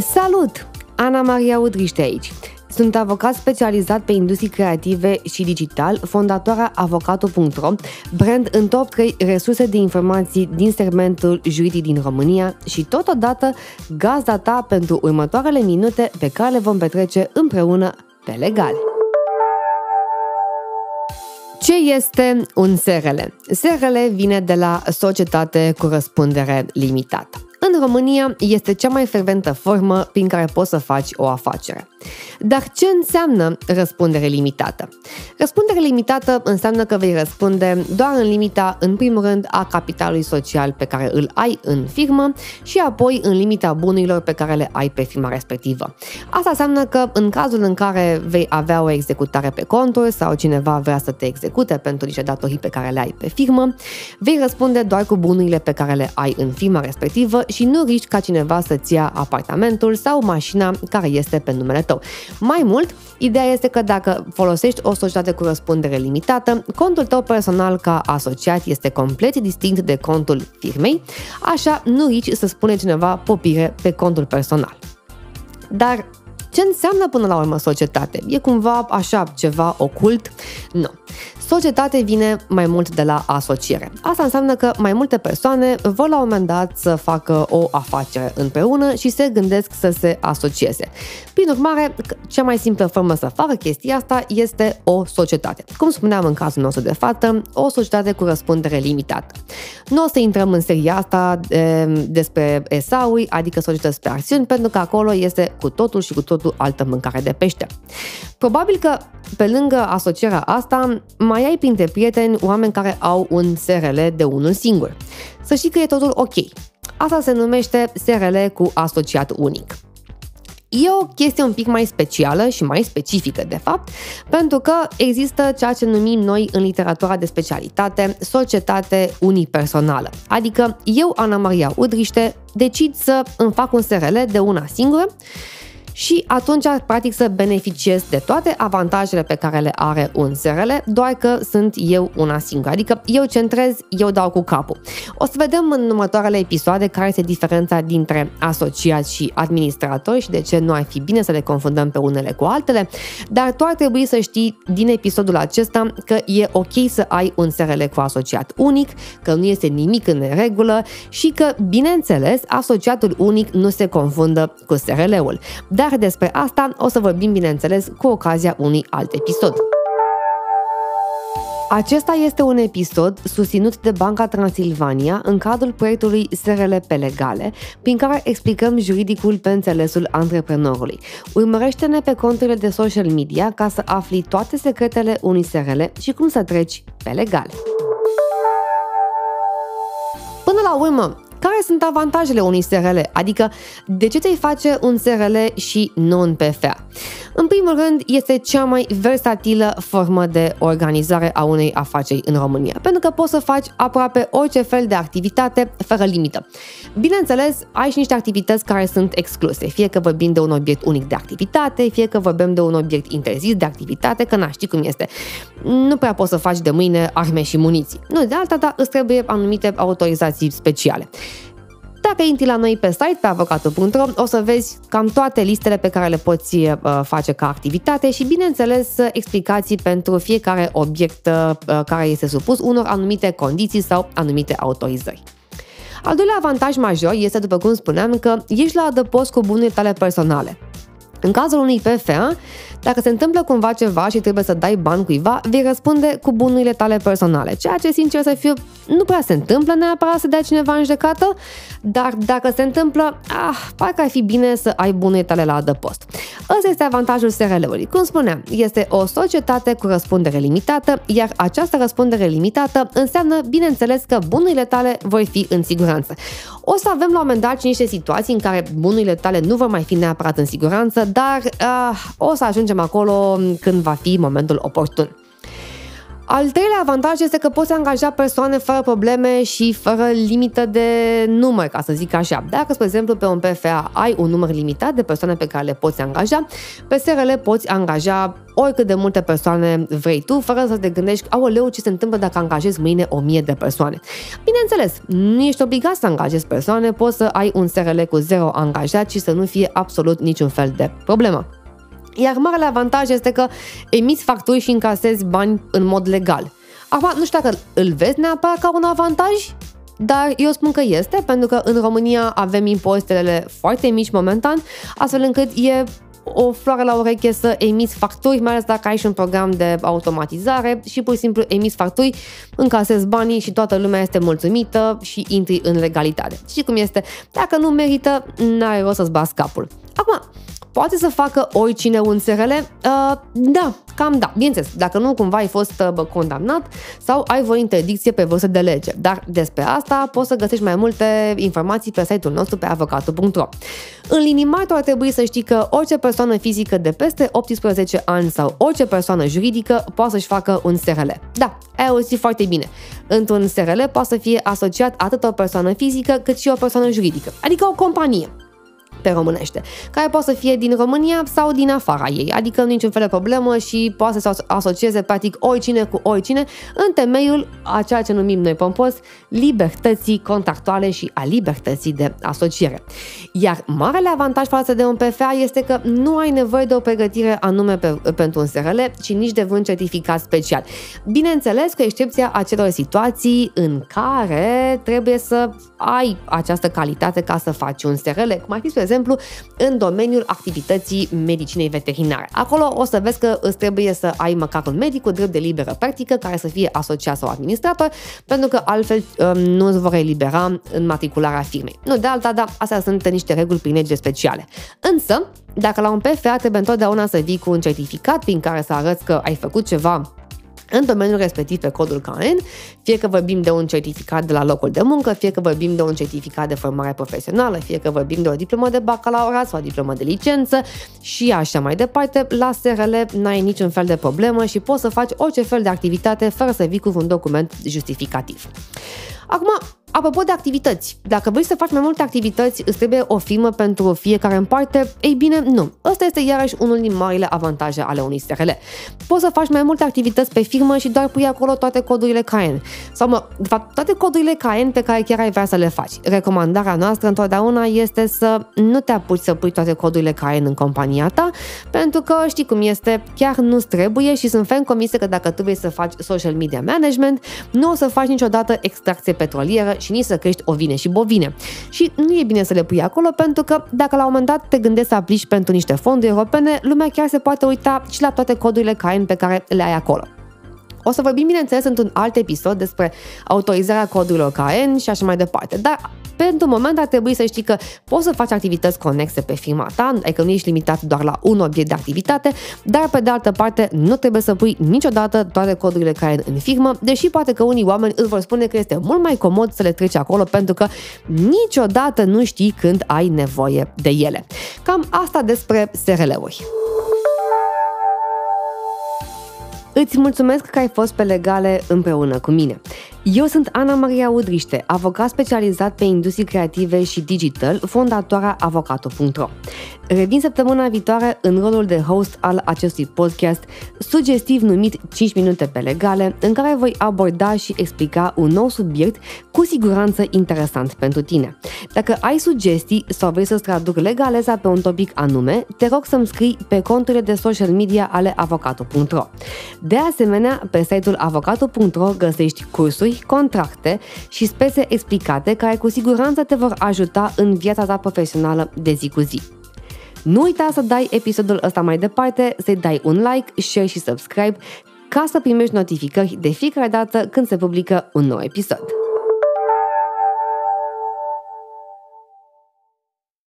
Salut! Ana Maria Udriște aici. Sunt avocat specializat pe industrii creative și digital, fondatoarea avocato.ro, brand în top 3 resurse de informații din segmentul juridic din România și totodată gazda ta pentru următoarele minute pe care le vom petrece împreună pe legal. Ce este un SRL? SRL vine de la Societate cu Răspundere Limitată. În România este cea mai frecventă formă prin care poți să faci o afacere. Dar ce înseamnă răspundere limitată? Răspundere limitată înseamnă că vei răspunde doar în limita, în primul rând, a capitalului social pe care îl ai în firmă și apoi în limita bunurilor pe care le ai pe firma respectivă. Asta înseamnă că în cazul în care vei avea o executare pe conturi sau cineva vrea să te execute pentru niște datorii pe care le ai pe firmă, vei răspunde doar cu bunurile pe care le ai în firma respectivă și nu riști ca cineva să-ți ia apartamentul sau mașina care este pe numele tău. Mai mult, ideea este că dacă folosești o societate cu răspundere limitată, contul tău personal ca asociat este complet distinct de contul firmei, așa nu rici să spune cineva popire pe contul personal. Dar ce înseamnă până la urmă societate? E cumva așa ceva ocult? Nu. Societate vine mai mult de la asociere. Asta înseamnă că mai multe persoane vor la un moment dat să facă o afacere împreună și se gândesc să se asocieze. Prin urmare, cea mai simplă formă să facă chestia asta este o societate. Cum spuneam în cazul nostru de față, o societate cu răspundere limitată. Nu o să intrăm în seria asta de, despre SA-uri, adică societăți pe acțiuni, pentru că acolo este cu totul și cu totul altă mâncare de pește. Probabil că pe lângă asocierea asta, mai ai printre prieteni oameni care au un SRL de unul singur. Să știi că e totul ok. Asta se numește SRL cu asociat unic. E o chestie un pic mai specială și mai specifică, de fapt, pentru că există ceea ce numim noi în literatura de specialitate societate unipersonală. Adică eu, Ana Maria Udriște, decid să îmi fac un SRL de una singură și atunci practic să beneficiez de toate avantajele pe care le are un SRL, doar că sunt eu una singură, adică eu centrez, eu dau cu capul. O să vedem în următoarele episoade care este diferența dintre asociați și administratori și de ce nu ar fi bine să le confundăm pe unele cu altele, dar tu ar trebui să știi din episodul acesta că e ok să ai un SRL cu asociat unic, că nu este nimic în regulă și că, bineînțeles, asociatul unic nu se confundă cu SRL-ul. Dar dar despre asta o să vorbim, bineînțeles, cu ocazia unui alt episod. Acesta este un episod susținut de Banca Transilvania în cadrul proiectului SRL pe legale, prin care explicăm juridicul pe înțelesul antreprenorului. Urmărește-ne pe conturile de social media ca să afli toate secretele unui SRL și cum să treci pe legale. Până la urmă, care sunt avantajele unui SRL? Adică, de ce ți-ai face un SRL și nu un PFA? În primul rând, este cea mai versatilă formă de organizare a unei afaceri în România, pentru că poți să faci aproape orice fel de activitate fără limită. Bineînțeles, ai și niște activități care sunt excluse, fie că vorbim de un obiect unic de activitate, fie că vorbim de un obiect interzis de activitate, că n știi cum este. Nu prea poți să faci de mâine arme și muniții. Nu, de alta, dar îți trebuie anumite autorizații speciale. Dacă intri la noi pe site, pe avocatul.ro, o să vezi cam toate listele pe care le poți uh, face ca activitate și, bineînțeles, explicații pentru fiecare obiect uh, care este supus unor anumite condiții sau anumite autorizări. Al doilea avantaj major este, după cum spuneam, că ești la adăpost cu bunurile tale personale. În cazul unui PFA, dacă se întâmplă cumva ceva și trebuie să dai bani cuiva, vei răspunde cu bunurile tale personale, ceea ce, sincer să fiu, nu prea se întâmplă neapărat să dea cineva în judecată, dar dacă se întâmplă, ah, parcă ar fi bine să ai bunurile tale la adăpost. Ăsta este avantajul SRL-ului. Cum spuneam, este o societate cu răspundere limitată, iar această răspundere limitată înseamnă, bineînțeles, că bunurile tale vor fi în siguranță. O să avem la un moment dat și niște situații în care bunurile tale nu vor mai fi neapărat în siguranță, dar uh, o să ajungem acolo când va fi momentul oportun. Al treilea avantaj este că poți angaja persoane fără probleme și fără limită de număr, ca să zic așa. Dacă, spre exemplu, pe un PFA ai un număr limitat de persoane pe care le poți angaja, pe SRL poți angaja oricât de multe persoane vrei tu, fără să te gândești, aoleu, ce se întâmplă dacă angajezi mâine o mie de persoane. Bineînțeles, nu ești obligat să angajezi persoane, poți să ai un SRL cu zero angajat și să nu fie absolut niciun fel de problemă. Iar marele avantaj este că emiți facturi și încasezi bani în mod legal. Acum, nu știu dacă îl vezi neapărat ca un avantaj, dar eu spun că este, pentru că în România avem impozitele foarte mici momentan, astfel încât e o floare la ureche să emiți facturi, mai ales dacă ai și un program de automatizare și pur și simplu emiți facturi, încasezi banii și toată lumea este mulțumită și intri în legalitate. Și cum este? Dacă nu merită, n-ai rost să-ți bați capul. Acum, Poate să facă oricine un SRL? Uh, da, cam da. Bineînțeles, dacă nu cumva ai fost uh, condamnat sau ai o interdicție pe vârstă de lege. Dar despre asta poți să găsești mai multe informații pe site-ul nostru pe avocatul.ro. În linii mari, tu ar trebui să știi că orice persoană fizică de peste 18 ani sau orice persoană juridică poate să-și facă un SRL. Da, ai auzit foarte bine. Într-un SRL poate să fie asociat atât o persoană fizică cât și o persoană juridică, adică o companie pe românește, care poate să fie din România sau din afara ei, adică niciun fel de problemă și poate să se asocieze practic oricine cu oricine în temeiul a ceea ce numim noi pompos libertății contractuale și a libertății de asociere. Iar marele avantaj față de un PFA este că nu ai nevoie de o pregătire anume pe, pentru un SRL, ci nici de un certificat special. Bineînțeles, cu excepția acelor situații în care trebuie să ai această calitate ca să faci un SRL, cum ar fi, spre exemplu, în domeniul activității medicinei veterinare. Acolo o să vezi că îți trebuie să ai măcar un medic cu drept de liberă practică care să fie asociat sau administrator, pentru că altfel um, nu îți vor elibera în matricularea firmei. Nu de alta, dar astea sunt niște reguli prin lege speciale. Însă, dacă la un PFA trebuie întotdeauna să vii cu un certificat prin care să arăți că ai făcut ceva în domeniul respectiv pe codul KN, fie că vorbim de un certificat de la locul de muncă, fie că vorbim de un certificat de formare profesională, fie că vorbim de o diplomă de bacalaureat sau o diplomă de licență și așa mai departe, la SRL n-ai niciun fel de problemă și poți să faci orice fel de activitate fără să vii cu un document justificativ. Acum, Apropo de activități, dacă vrei să faci mai multe activități, îți trebuie o firmă pentru fiecare în parte? Ei bine, nu. Ăsta este iarăși unul din marile avantaje ale unui SRL. Poți să faci mai multe activități pe firmă și doar pui acolo toate codurile KN. Sau, mă, de fapt, toate codurile KN pe care chiar ai vrea să le faci. Recomandarea noastră întotdeauna este să nu te apuci să pui toate codurile KN în compania ta, pentru că știi cum este, chiar nu trebuie și sunt ferm convinsă că dacă tu vrei să faci social media management, nu o să faci niciodată extracție petrolieră și nici să crești ovine și bovine. Și nu e bine să le pui acolo pentru că dacă la un moment dat te gândești să aplici pentru niște fonduri europene, lumea chiar se poate uita și la toate codurile CAIN pe care le ai acolo. O să vorbim, bineînțeles, într-un alt episod despre autorizarea codurilor KN și așa mai departe, dar pentru moment ar trebui să știi că poți să faci activități conexe pe firma ta, adică nu ești limitat doar la un obiect de activitate, dar pe de altă parte nu trebuie să pui niciodată toate codurile care în firmă, deși poate că unii oameni îți vor spune că este mult mai comod să le treci acolo pentru că niciodată nu știi când ai nevoie de ele. Cam asta despre SRL-uri. Îți mulțumesc că ai fost pe legale împreună cu mine. Eu sunt Ana Maria Udriște, avocat specializat pe industrie creative și digital, fondatoarea avocato.ro. Revin săptămâna viitoare în rolul de host al acestui podcast, sugestiv numit 5 minute pe legale, în care voi aborda și explica un nou subiect cu siguranță interesant pentru tine. Dacă ai sugestii sau vrei să-ți traduc legaleza pe un topic anume, te rog să-mi scrii pe conturile de social media ale avocato.ro. De asemenea, pe site-ul avocato.ro găsești cursuri, contracte și spețe explicate care cu siguranță te vor ajuta în viața ta profesională de zi cu zi. Nu uita să dai episodul ăsta mai departe, să-i dai un like, share și subscribe ca să primești notificări de fiecare dată când se publică un nou episod.